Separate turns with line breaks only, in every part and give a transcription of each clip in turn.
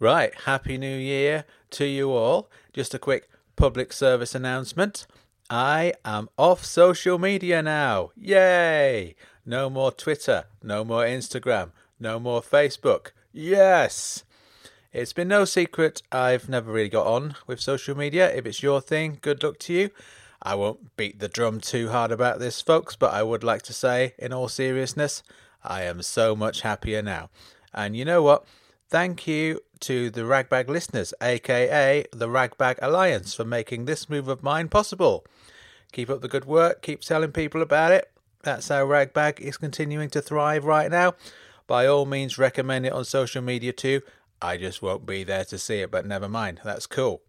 Right, Happy New Year to you all. Just a quick public service announcement. I am off social media now. Yay! No more Twitter, no more Instagram, no more Facebook. Yes! It's been no secret I've never really got on with social media. If it's your thing, good luck to you. I won't beat the drum too hard about this, folks, but I would like to say, in all seriousness, I am so much happier now. And you know what? Thank you to the Ragbag listeners, aka the Ragbag Alliance, for making this move of mine possible. Keep up the good work, keep telling people about it. That's how Ragbag is continuing to thrive right now. By all means, recommend it on social media too. I just won't be there to see it, but never mind, that's cool.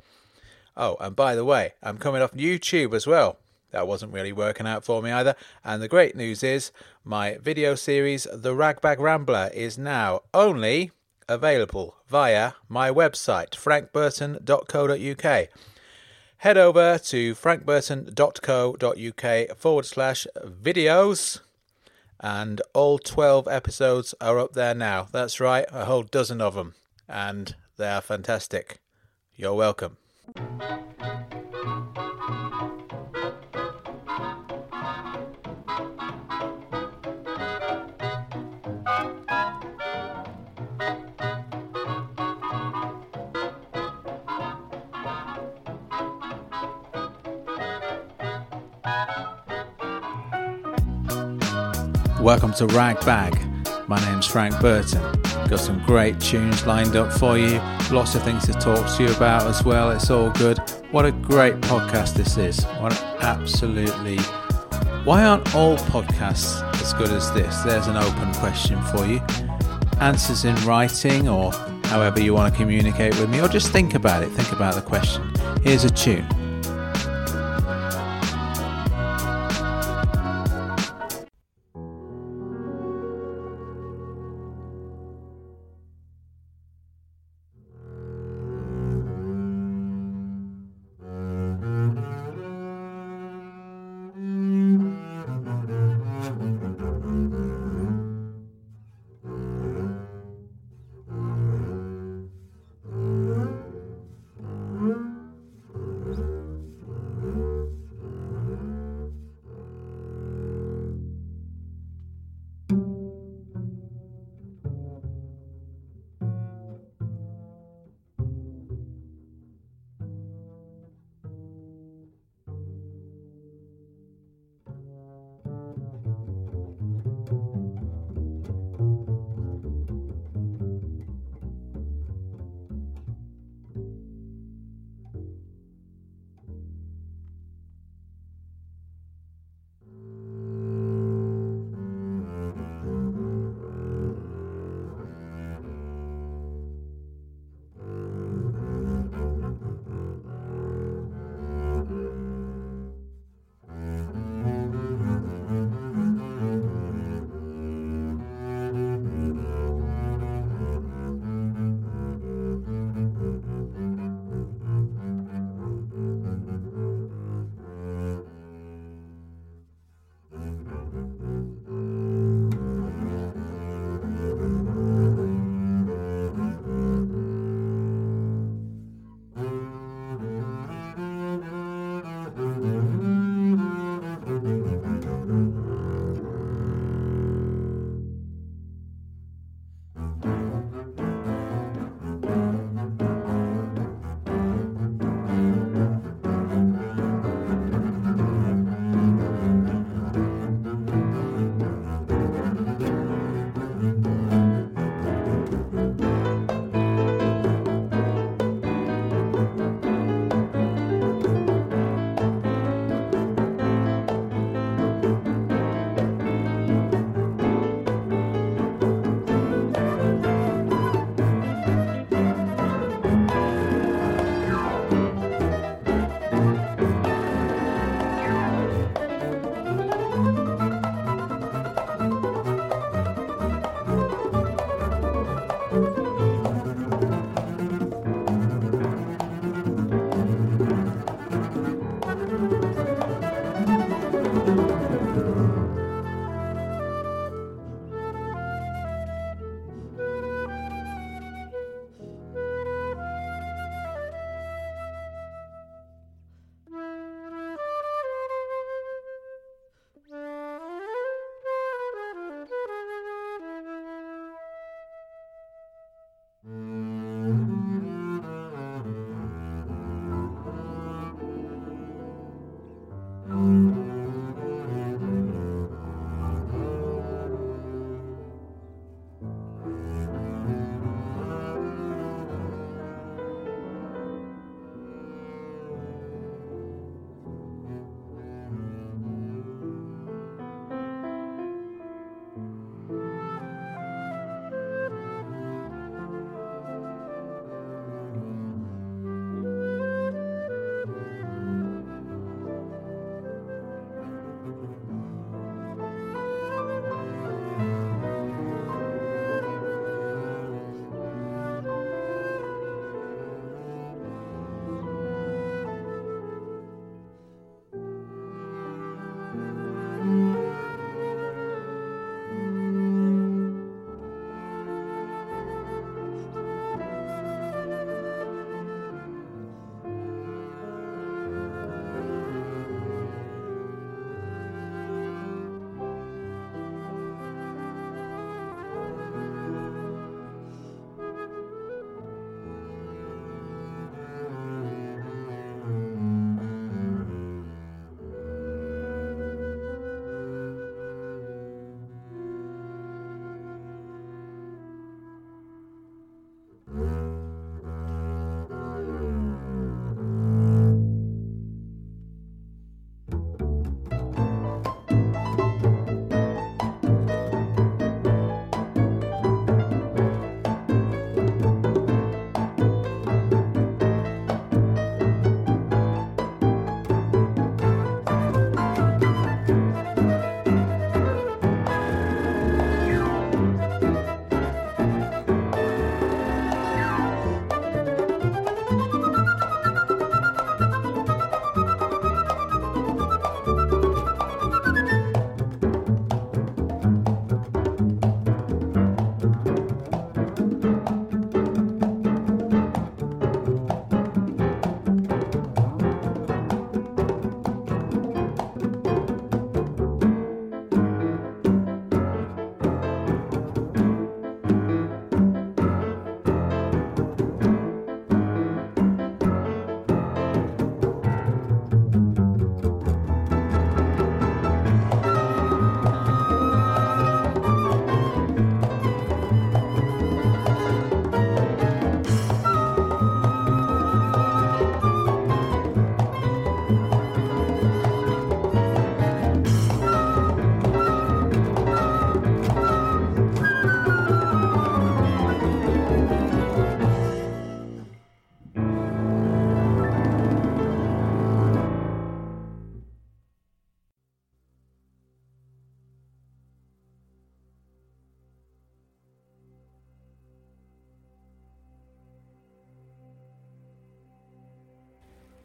Oh, and by the way, I'm coming off YouTube as well. That wasn't really working out for me either. And the great news is my video series, The Ragbag Rambler, is now only available via my website, frankburton.co.uk. Head over to frankburton.co.uk forward slash videos, and all 12 episodes are up there now. That's right, a whole dozen of them, and they are fantastic. You're welcome. Welcome to Rag Bag. My name's Frank Burton. Got some great tunes lined up for you, lots of things to talk to you about as well. It's all good. What a great podcast this is. What absolutely. Why aren't all podcasts as good as this? There's an open question for you. Answers in writing or however you want to communicate with me, or just think about it. Think about the question. Here's a tune.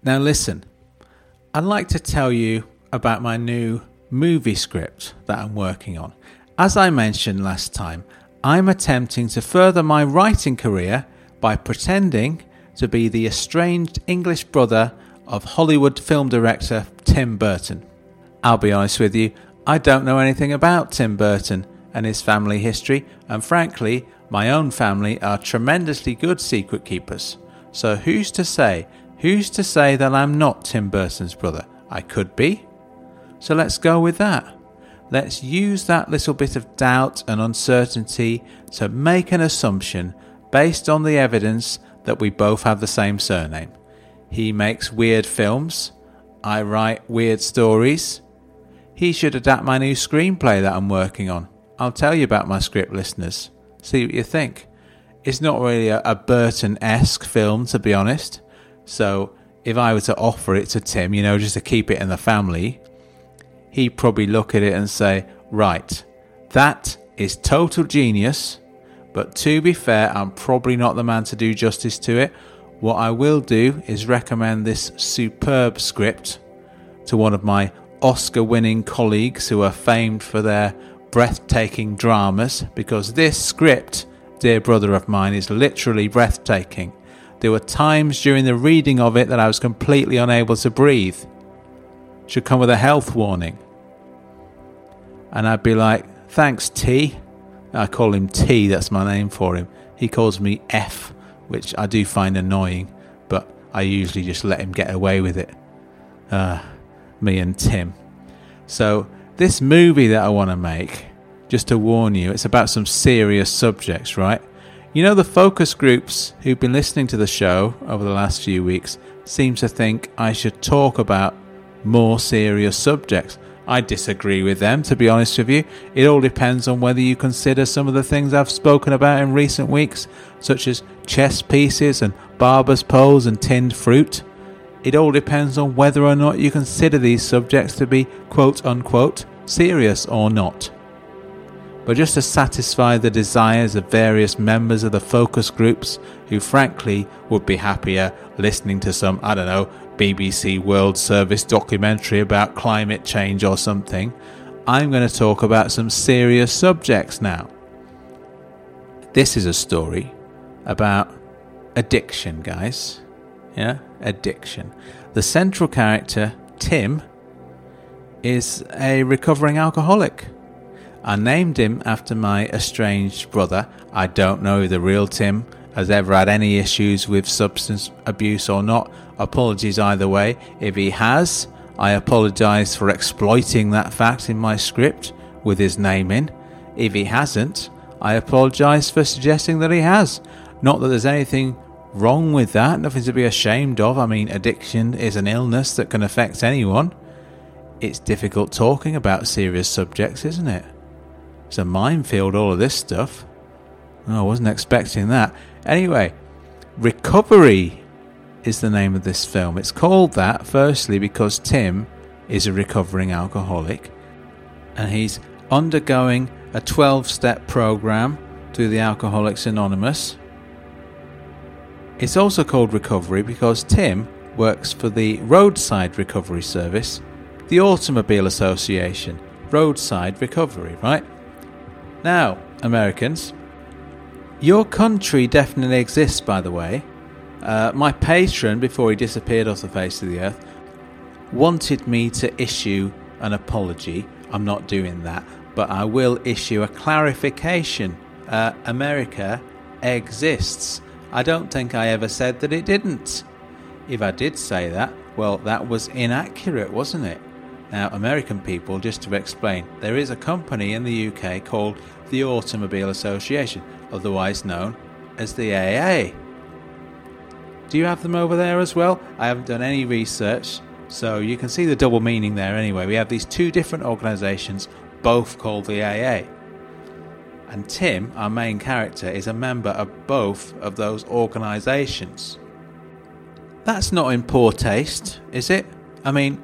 Now, listen, I'd like to tell you about my new movie script that I'm working on. As I mentioned last time, I'm attempting to further my writing career by pretending to be the estranged English brother of Hollywood film director Tim Burton. I'll be honest with you, I don't know anything about Tim Burton and his family history, and frankly, my own family are tremendously good secret keepers. So who's to say Who's to say that I'm not Tim Burton's brother? I could be. So let's go with that. Let's use that little bit of doubt and uncertainty to make an assumption based on the evidence that we both have the same surname. He makes weird films. I write weird stories. He should adapt my new screenplay that I'm working on. I'll tell you about my script, listeners. See what you think. It's not really a, a Burton esque film, to be honest. So if I were to offer it to Tim, you know, just to keep it in the family, he'd probably look at it and say, right, that is total genius. But to be fair, I'm probably not the man to do justice to it. What I will do is recommend this superb script to one of my Oscar winning colleagues who are famed for their breathtaking dramas because this script, dear brother of mine, is literally breathtaking. There were times during the reading of it that I was completely unable to breathe. Should come with a health warning. And I'd be like, thanks, T. I call him T, that's my name for him. He calls me F, which I do find annoying, but I usually just let him get away with it. Uh, me and Tim. So, this movie that I want to make, just to warn you, it's about some serious subjects, right? You know, the focus groups who've been listening to the show over the last few weeks seem to think I should talk about more serious subjects. I disagree with them, to be honest with you. It all depends on whether you consider some of the things I've spoken about in recent weeks, such as chess pieces and barber's poles and tinned fruit. It all depends on whether or not you consider these subjects to be quote unquote serious or not but just to satisfy the desires of various members of the focus groups who, frankly, would be happier listening to some, I don't know, BBC World Service documentary about climate change or something. I'm going to talk about some serious subjects now. This is a story about addiction, guys. Yeah, addiction. The central character, Tim, is a recovering alcoholic. I named him after my estranged brother. I don't know the real Tim has ever had any issues with substance abuse or not. Apologies either way. If he has, I apologise for exploiting that fact in my script with his name in. If he hasn't, I apologise for suggesting that he has. Not that there's anything wrong with that, nothing to be ashamed of. I mean, addiction is an illness that can affect anyone. It's difficult talking about serious subjects, isn't it? It's a minefield, all of this stuff. Oh, I wasn't expecting that. Anyway, Recovery is the name of this film. It's called that, firstly, because Tim is a recovering alcoholic and he's undergoing a 12 step program through the Alcoholics Anonymous. It's also called Recovery because Tim works for the Roadside Recovery Service, the Automobile Association. Roadside Recovery, right? Now, Americans, your country definitely exists, by the way. Uh, my patron, before he disappeared off the face of the earth, wanted me to issue an apology. I'm not doing that, but I will issue a clarification. Uh, America exists. I don't think I ever said that it didn't. If I did say that, well, that was inaccurate, wasn't it? Now, American people, just to explain, there is a company in the UK called the Automobile Association, otherwise known as the AA. Do you have them over there as well? I haven't done any research, so you can see the double meaning there anyway. We have these two different organisations, both called the AA. And Tim, our main character, is a member of both of those organisations. That's not in poor taste, is it? I mean,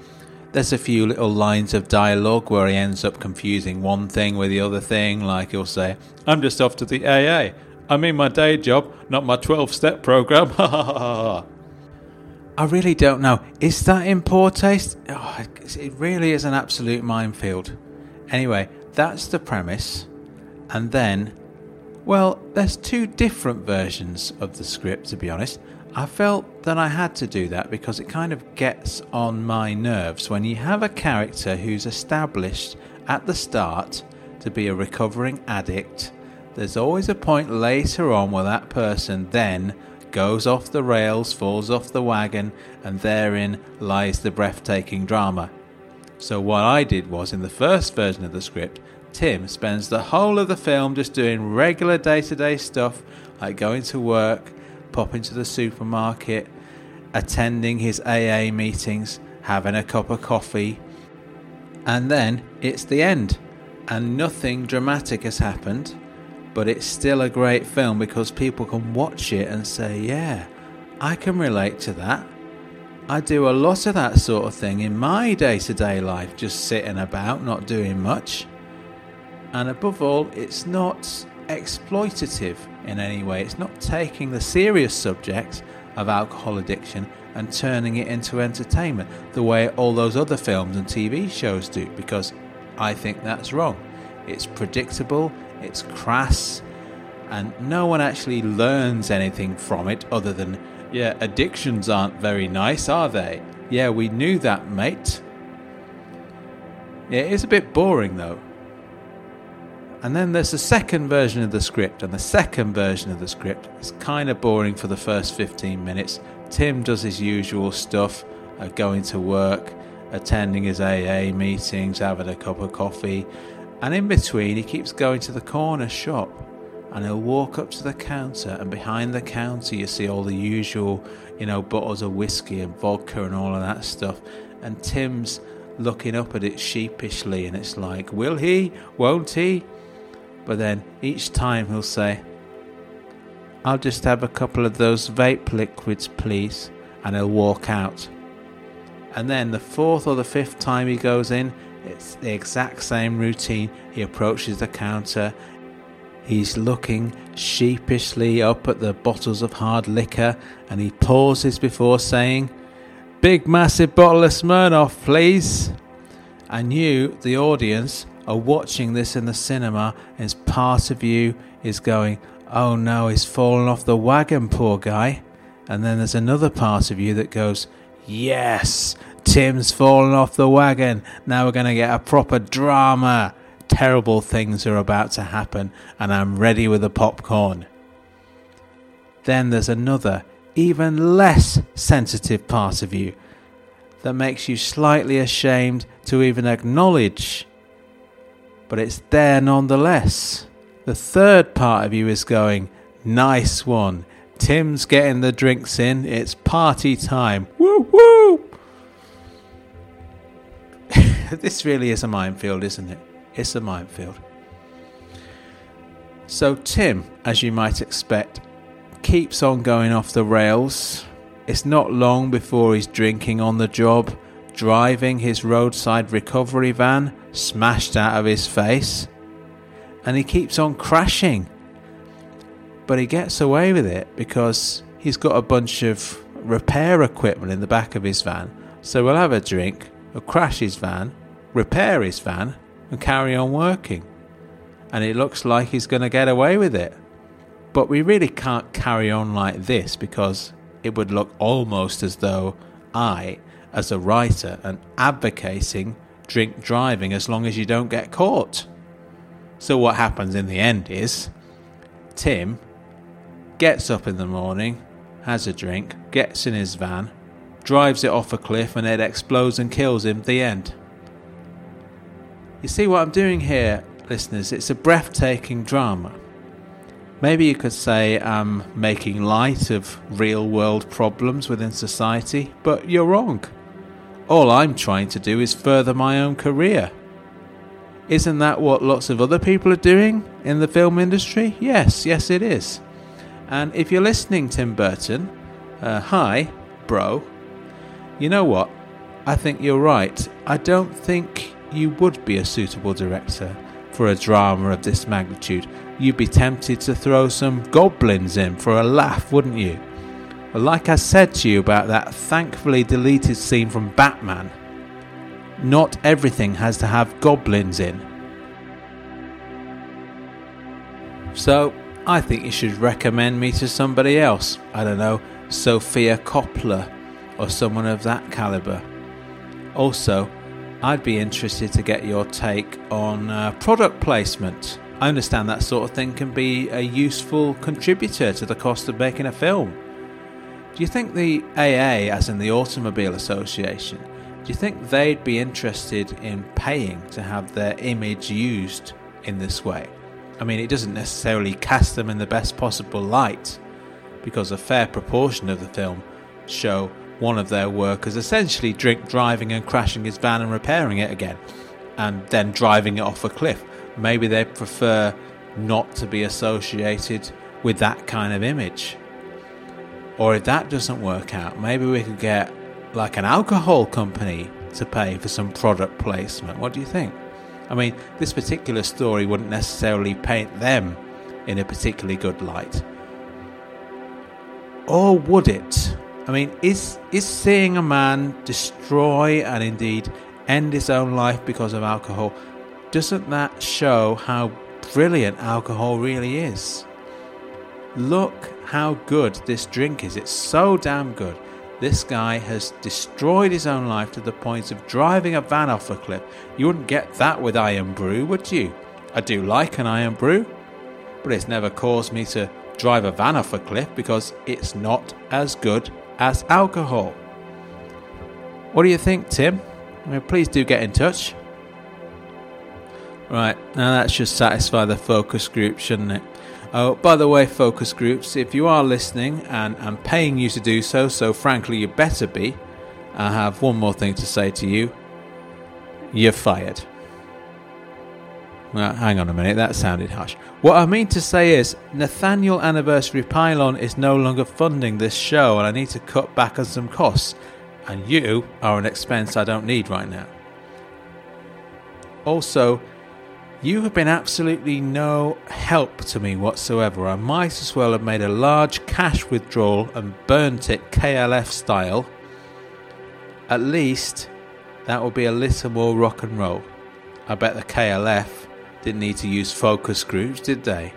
there's a few little lines of dialogue where he ends up confusing one thing with the other thing, like he'll say, I'm just off to the AA. I mean my day job, not my 12 step program. I really don't know. Is that in poor taste? Oh, it really is an absolute minefield. Anyway, that's the premise. And then, well, there's two different versions of the script, to be honest. I felt that I had to do that because it kind of gets on my nerves when you have a character who's established at the start to be a recovering addict. There's always a point later on where that person then goes off the rails, falls off the wagon, and therein lies the breathtaking drama. So, what I did was in the first version of the script, Tim spends the whole of the film just doing regular day to day stuff like going to work popping to the supermarket, attending his AA meetings, having a cup of coffee, and then it's the end. And nothing dramatic has happened, but it's still a great film because people can watch it and say, Yeah, I can relate to that. I do a lot of that sort of thing in my day to day life, just sitting about, not doing much. And above all, it's not exploitative in any way. It's not taking the serious subject of alcohol addiction and turning it into entertainment the way all those other films and TV shows do, because I think that's wrong. It's predictable, it's crass, and no one actually learns anything from it other than, yeah, addictions aren't very nice, are they? Yeah, we knew that, mate. Yeah, it is a bit boring though. And then there's the second version of the script, and the second version of the script is kind of boring for the first 15 minutes. Tim does his usual stuff, uh, going to work, attending his AA meetings, having a cup of coffee, and in between, he keeps going to the corner shop and he'll walk up to the counter, and behind the counter, you see all the usual, you know, bottles of whiskey and vodka and all of that stuff. And Tim's looking up at it sheepishly, and it's like, will he? Won't he? But then each time he'll say, I'll just have a couple of those vape liquids, please, and he'll walk out. And then the fourth or the fifth time he goes in, it's the exact same routine. He approaches the counter, he's looking sheepishly up at the bottles of hard liquor, and he pauses before saying, Big massive bottle of Smirnoff, please. And you, the audience, are watching this in the cinema, and part of you is going, Oh no, he's fallen off the wagon, poor guy. And then there's another part of you that goes, Yes, Tim's fallen off the wagon. Now we're going to get a proper drama. Terrible things are about to happen, and I'm ready with the popcorn. Then there's another, even less sensitive part of you that makes you slightly ashamed to even acknowledge but it's there nonetheless. The third part of you is going, nice one. Tim's getting the drinks in. It's party time. Woo woo! this really is a minefield, isn't it? It's a minefield. So, Tim, as you might expect, keeps on going off the rails. It's not long before he's drinking on the job, driving his roadside recovery van smashed out of his face, and he keeps on crashing. But he gets away with it because he's got a bunch of repair equipment in the back of his van. So we'll have a drink, we'll crash his van, repair his van, and carry on working. And it looks like he's going to get away with it. But we really can't carry on like this because it would look almost as though I, as a writer, am advocating drink driving as long as you don't get caught. So, what happens in the end is Tim gets up in the morning, has a drink, gets in his van, drives it off a cliff, and it explodes and kills him. The end. You see what I'm doing here, listeners? It's a breathtaking drama. Maybe you could say I'm making light of real world problems within society, but you're wrong. All I'm trying to do is further my own career. Isn't that what lots of other people are doing in the film industry? Yes, yes, it is. And if you're listening, Tim Burton, uh, hi, bro. You know what? I think you're right. I don't think you would be a suitable director for a drama of this magnitude you'd be tempted to throw some goblins in for a laugh, wouldn't you? Like I said to you about that thankfully deleted scene from Batman, not everything has to have goblins in. So, I think you should recommend me to somebody else. I don't know, Sofia Coppola or someone of that caliber. Also, I'd be interested to get your take on uh, product placement. I understand that sort of thing can be a useful contributor to the cost of making a film. Do you think the AA, as in the Automobile Association, do you think they'd be interested in paying to have their image used in this way? I mean, it doesn't necessarily cast them in the best possible light, because a fair proportion of the film show one of their workers essentially drink driving and crashing his van and repairing it again, and then driving it off a cliff maybe they prefer not to be associated with that kind of image. Or if that doesn't work out, maybe we could get like an alcohol company to pay for some product placement. What do you think? I mean, this particular story wouldn't necessarily paint them in a particularly good light. Or would it? I mean, is is seeing a man destroy and indeed end his own life because of alcohol doesn't that show how brilliant alcohol really is? Look how good this drink is. It's so damn good. This guy has destroyed his own life to the point of driving a van off a cliff. You wouldn't get that with Irn-Bru, would you? I do like an Irn-Bru, but it's never caused me to drive a van off a cliff because it's not as good as alcohol. What do you think, Tim? please do get in touch. Right, now that should satisfy the focus group, shouldn't it? Oh, by the way, focus groups, if you are listening and I'm paying you to do so, so frankly you better be, I have one more thing to say to you. You're fired. Well, hang on a minute, that sounded harsh. What I mean to say is, Nathaniel Anniversary Pylon is no longer funding this show and I need to cut back on some costs. And you are an expense I don't need right now. Also, you have been absolutely no help to me whatsoever. I might as well have made a large cash withdrawal and burnt it KLF style. At least that would be a little more rock and roll. I bet the KLF didn't need to use focus groups, did they?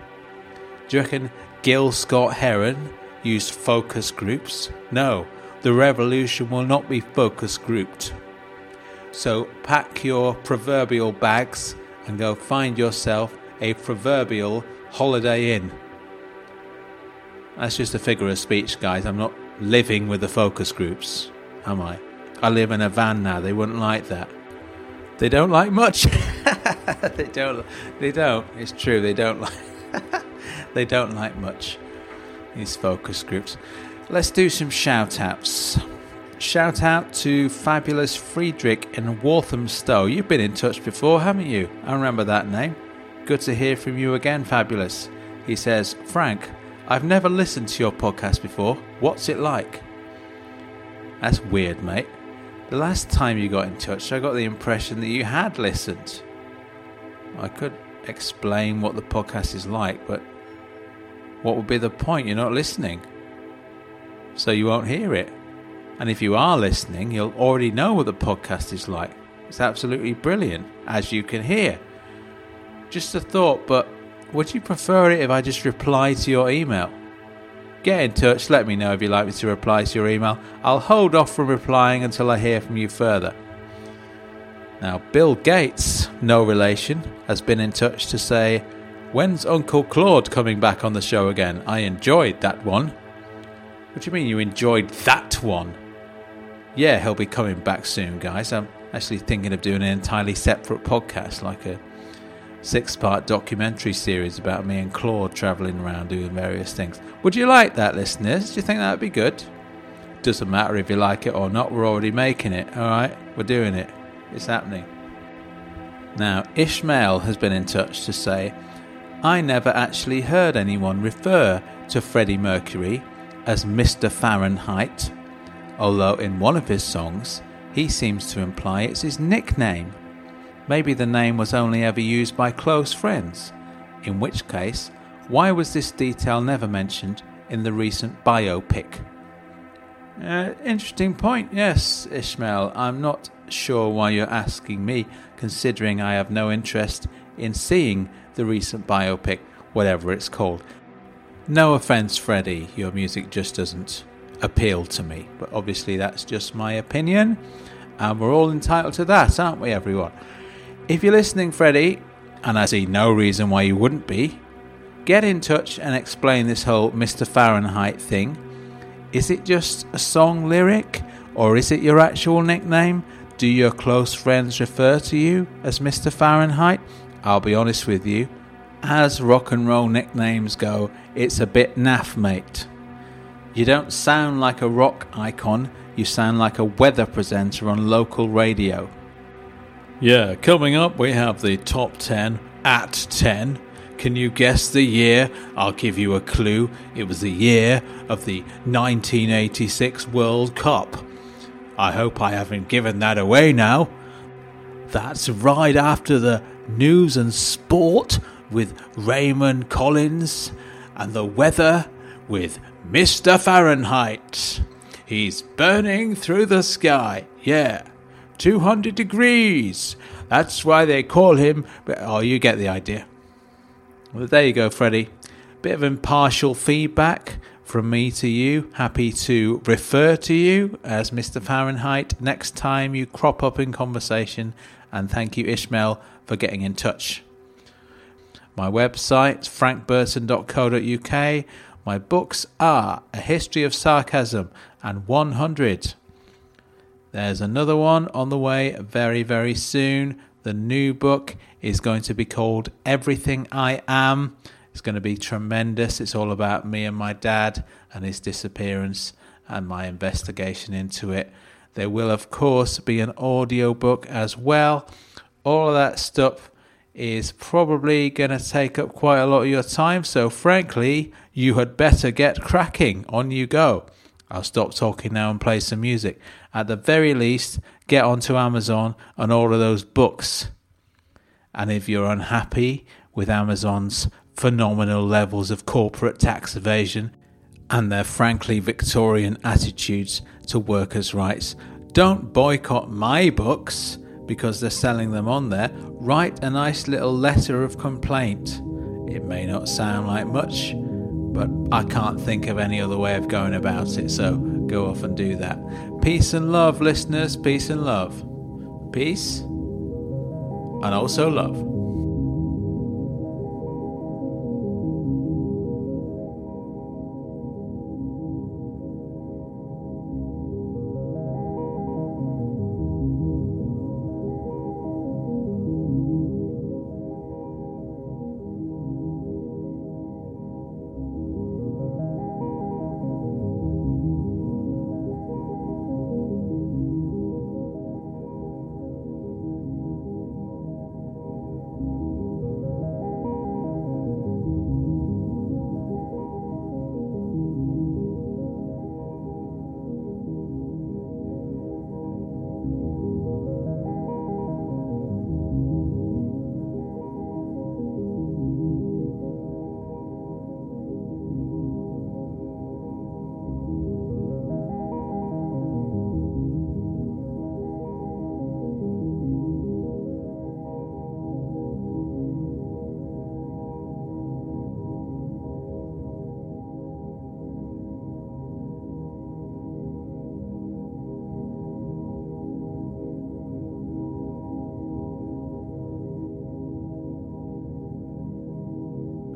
Do you reckon Gil Scott Heron used focus groups? No, the revolution will not be focus grouped. So pack your proverbial bags and go find yourself a proverbial holiday inn. That's just a figure of speech, guys. I'm not living with the focus groups, am I? I live in a van now. They wouldn't like that. They don't like much. they don't. They don't. It's true. They don't like. they don't like much. These focus groups. Let's do some shout outs. Shout out to fabulous Friedrich in Walthamstow. You've been in touch before, haven't you? I remember that name. Good to hear from you again, fabulous. He says, Frank, I've never listened to your podcast before. What's it like? That's weird, mate. The last time you got in touch, I got the impression that you had listened. I could explain what the podcast is like, but what would be the point? You're not listening. So you won't hear it. And if you are listening, you'll already know what the podcast is like. It's absolutely brilliant, as you can hear. Just a thought, but would you prefer it if I just reply to your email? Get in touch, let me know if you'd like me to reply to your email. I'll hold off from replying until I hear from you further. Now, Bill Gates, no relation, has been in touch to say, When's Uncle Claude coming back on the show again? I enjoyed that one. What do you mean you enjoyed that one? Yeah, he'll be coming back soon, guys. I'm actually thinking of doing an entirely separate podcast, like a six part documentary series about me and Claude travelling around doing various things. Would you like that, listeners? Do you think that would be good? Doesn't matter if you like it or not, we're already making it, alright? We're doing it. It's happening. Now, Ishmael has been in touch to say, I never actually heard anyone refer to Freddie Mercury as Mr. Fahrenheit, although in one of his songs he seems to imply it's his nickname. Maybe the name was only ever used by close friends, in which case, why was this detail never mentioned in the recent biopic? Uh, interesting point, yes, Ishmael. I'm not sure why you're asking me, considering I have no interest in seeing the recent biopic, whatever it's called. No offence, Freddie, your music just doesn't appeal to me, but obviously that's just my opinion, and we're all entitled to that, aren't we, everyone? If you're listening, Freddie, and I see no reason why you wouldn't be, get in touch and explain this whole Mr. Fahrenheit thing. Is it just a song lyric, or is it your actual nickname? Do your close friends refer to you as Mr. Fahrenheit? I'll be honest with you, as rock and roll nicknames go, it's a bit naff, mate. You don't sound like a rock icon, you sound like a weather presenter on local radio. Yeah, coming up, we have the top 10 at 10. Can you guess the year? I'll give you a clue. It was the year of the 1986 World Cup. I hope I haven't given that away now. That's right after the news and sport with Raymond Collins and the weather with Mr. Fahrenheit. He's burning through the sky. Yeah, 200 degrees. That's why they call him. Oh, you get the idea. Well, there you go, Freddie. Bit of impartial feedback from me to you. Happy to refer to you as Mr. Fahrenheit next time you crop up in conversation. And thank you, Ishmael, for getting in touch. My website, frankburton.co.uk. My books are A History of Sarcasm and 100. There's another one on the way very, very soon. The new book is going to be called Everything I Am. It's going to be tremendous. It's all about me and my dad and his disappearance and my investigation into it. There will, of course, be an audio book as well. All of that stuff is probably going to take up quite a lot of your time. So, frankly, you had better get cracking. On you go. I'll stop talking now and play some music. At the very least, get onto Amazon and order those books. And if you're unhappy with Amazon's phenomenal levels of corporate tax evasion and their frankly Victorian attitudes to workers' rights, don't boycott my books because they're selling them on there, write a nice little letter of complaint. It may not sound like much, but I can't think of any other way of going about it, so go off and do that. Peace and love, listeners. Peace and love. Peace and also love.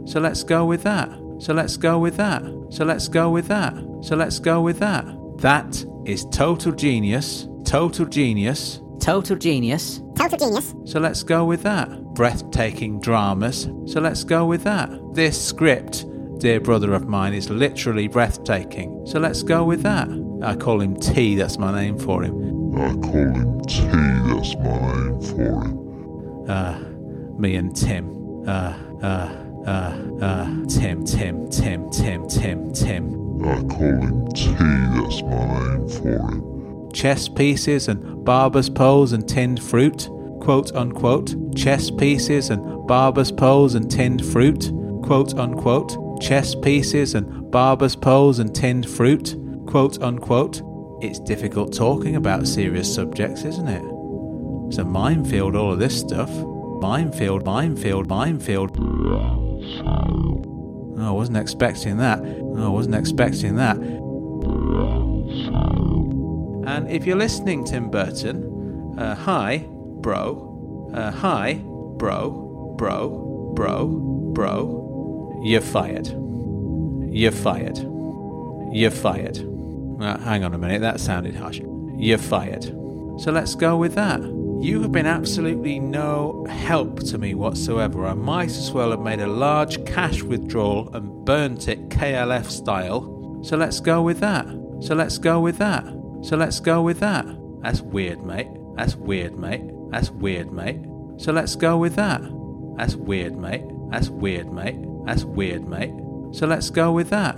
So let's go with that. So let's go with that. So let's go with that. So let's go with that. That is total genius. Total genius.
Total genius.
Total genius.
So let's go with that. Breathtaking dramas. So let's go with that. This script, dear brother of mine, is literally breathtaking. So let's go with that. I call him T, that's my name for him.
I call him T, that's my name for him.
Uh, me and Tim. Uh, uh, uh, uh, Tim, Tim, Tim, Tim, Tim, Tim.
I call him T, that's my name for him.
Chess pieces and barber's poles and tinned fruit, quote unquote. Chess pieces and barber's poles and tinned fruit, quote unquote. Chess pieces and barber's poles and tinned fruit, quote unquote. It's difficult talking about serious subjects, isn't it? It's a minefield, all of this stuff. Minefield, minefield, minefield. Oh, I wasn't expecting that. Oh, I wasn't expecting that. And if you're listening, Tim Burton, uh, hi, bro. Uh, hi, bro, bro, bro, bro. You're fired. You're fired. You're fired. Uh, hang on a minute, that sounded harsh. You're fired. So let's go with that. You have been absolutely no help to me whatsoever. I might as well have made a large cash withdrawal and burnt it KLF style. So let's go with that. So let's go with that. So let's go with that. That's weird, mate. That's weird, mate. That's weird, mate. So let's go with that. That's weird, mate. That's weird, mate. That's weird, mate. So let's go with that.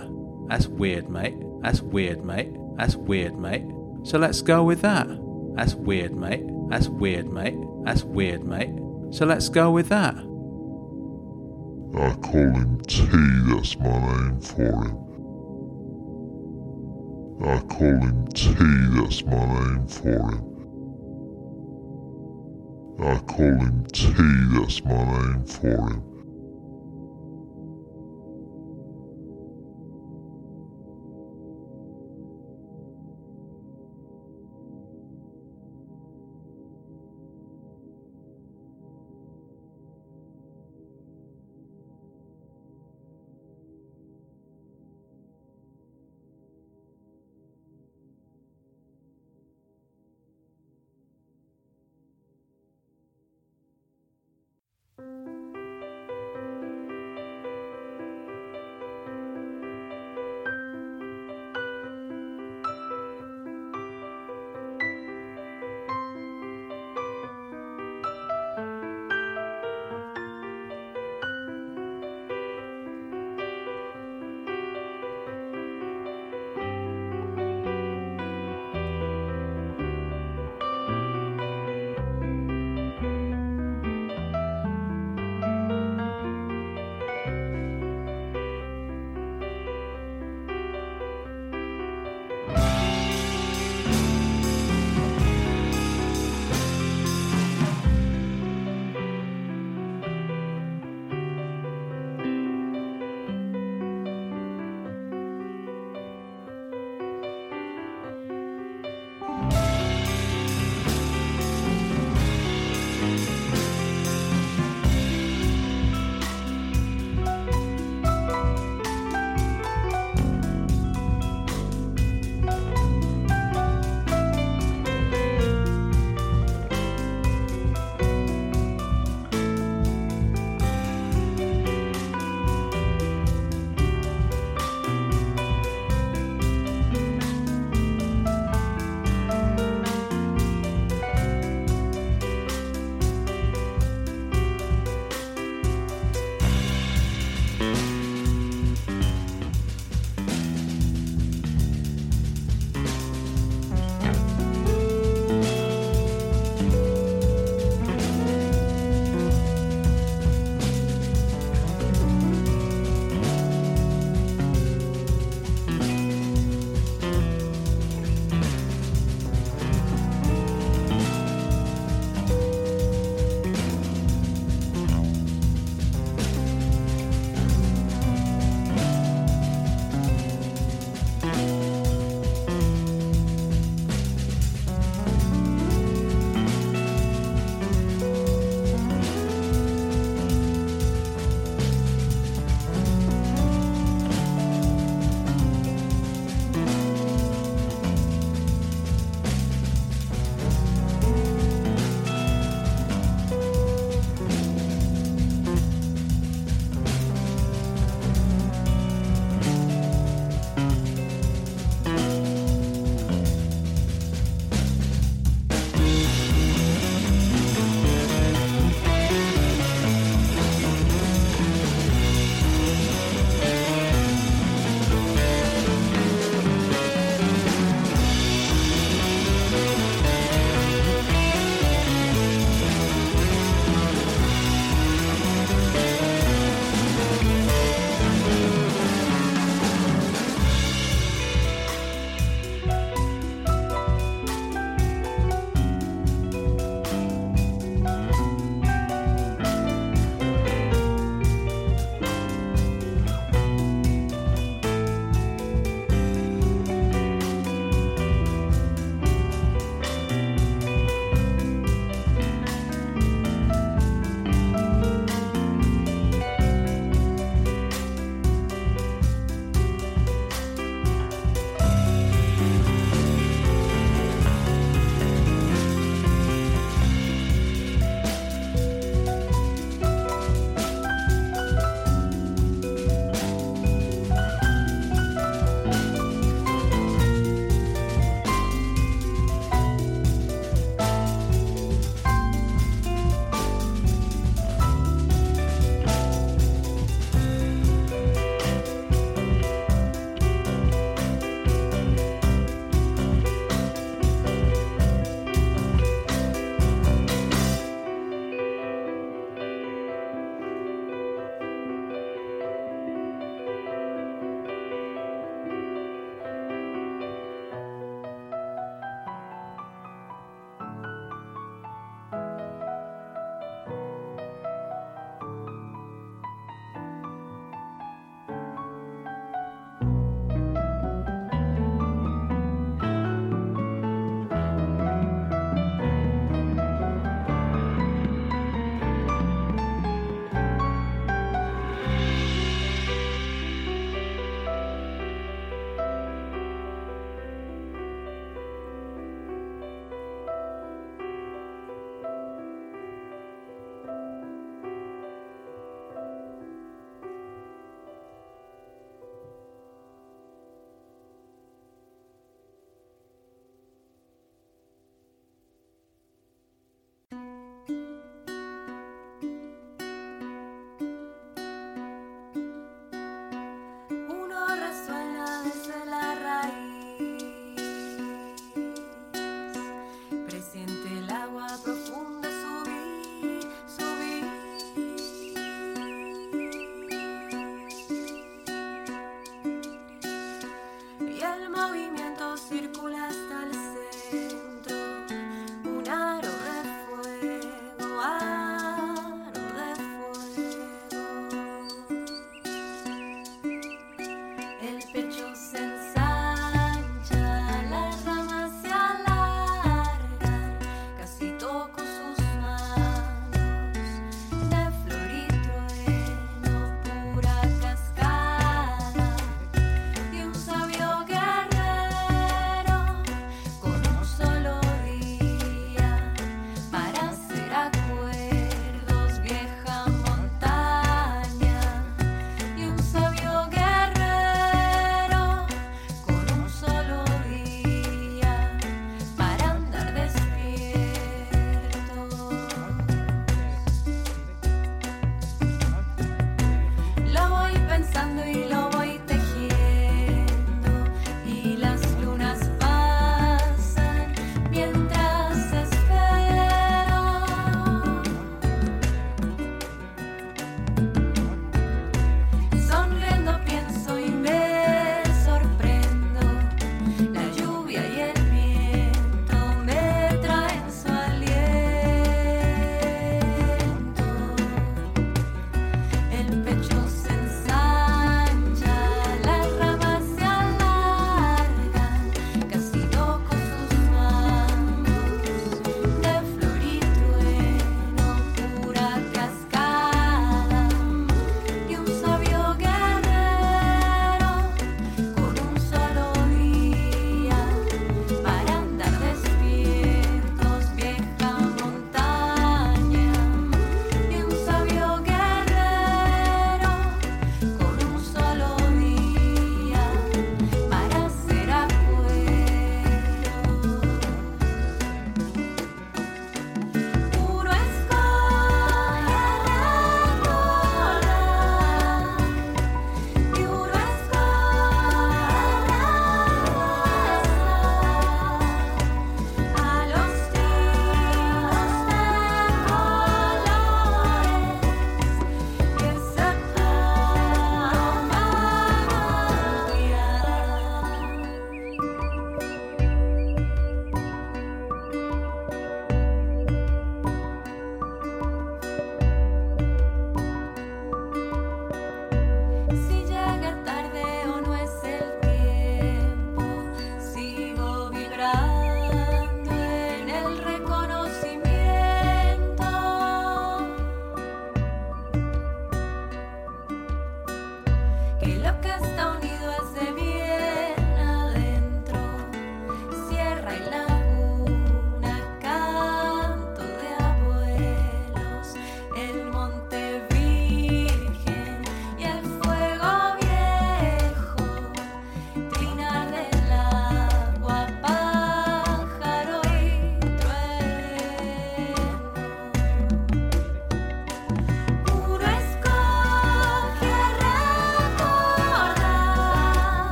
That's weird, mate. That's weird, mate. That's weird, mate. So let's go with that. That's weird, mate. That's weird, mate. That's weird, mate. So let's go with that.
I call him T, that's my name for him. I call him T, that's my name for him. I call him T, that's my name for him.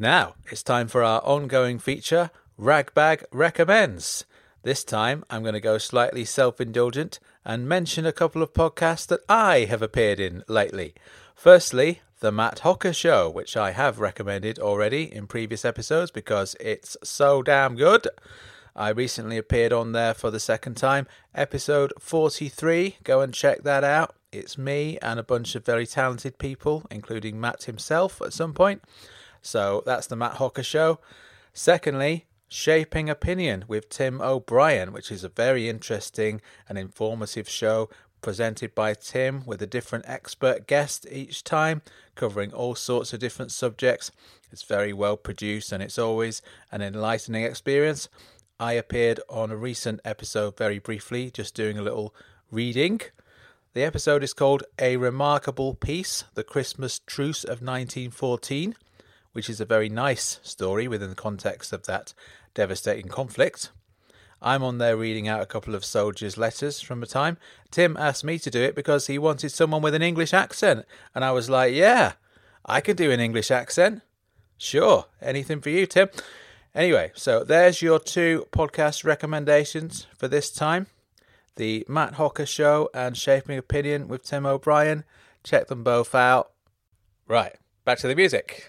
Now, it's time for our ongoing feature, Ragbag Recommends. This time, I'm going to go slightly self indulgent and mention a couple of podcasts that I have appeared in lately. Firstly, The Matt Hocker Show, which I have recommended already in previous episodes because it's so damn good. I recently appeared on there for the second time, episode 43. Go and check that out. It's me and a bunch of very talented people, including Matt himself at some point. So that's the Matt Hocker Show. Secondly, Shaping Opinion with Tim O'Brien, which is a very interesting and informative show presented by Tim with a different expert guest each time, covering all sorts of different subjects. It's very well produced and it's always an enlightening experience. I appeared on a recent episode very briefly, just doing a little reading. The episode is called A Remarkable Peace The Christmas Truce of 1914, which is a very nice story within the context of that devastating conflict. I'm on there reading out a couple of soldiers' letters from the time. Tim asked me to do it because he wanted someone with an English accent, and I was like, yeah, I can do an English accent. Sure, anything for you, Tim. Anyway, so there's your two podcast recommendations for this time the Matt Hocker Show and Shaping Opinion with Tim O'Brien. Check them both out. Right, back to the music.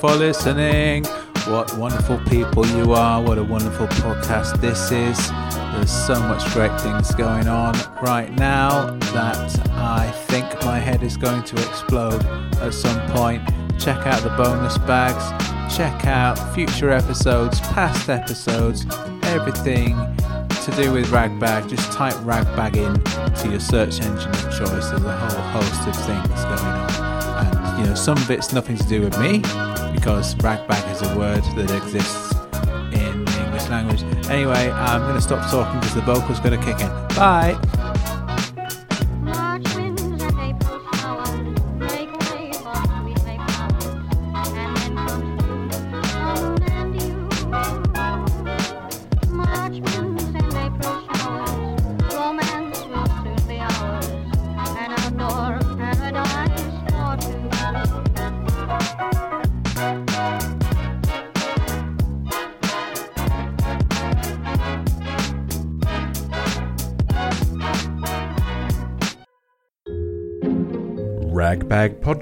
For listening. What wonderful people you are. What a wonderful podcast this is. There's so much great things going on right now that I think my head is going to explode at some point. Check out the bonus bags. Check out future episodes, past episodes, everything to do with Ragbag. Just type Ragbag in to your search engine of choice. There's a whole host of things going on you know some bits nothing to do with me because ragbag is a word that exists in the English language. Anyway, I'm going to stop talking because the vocal's going to kick in. Bye.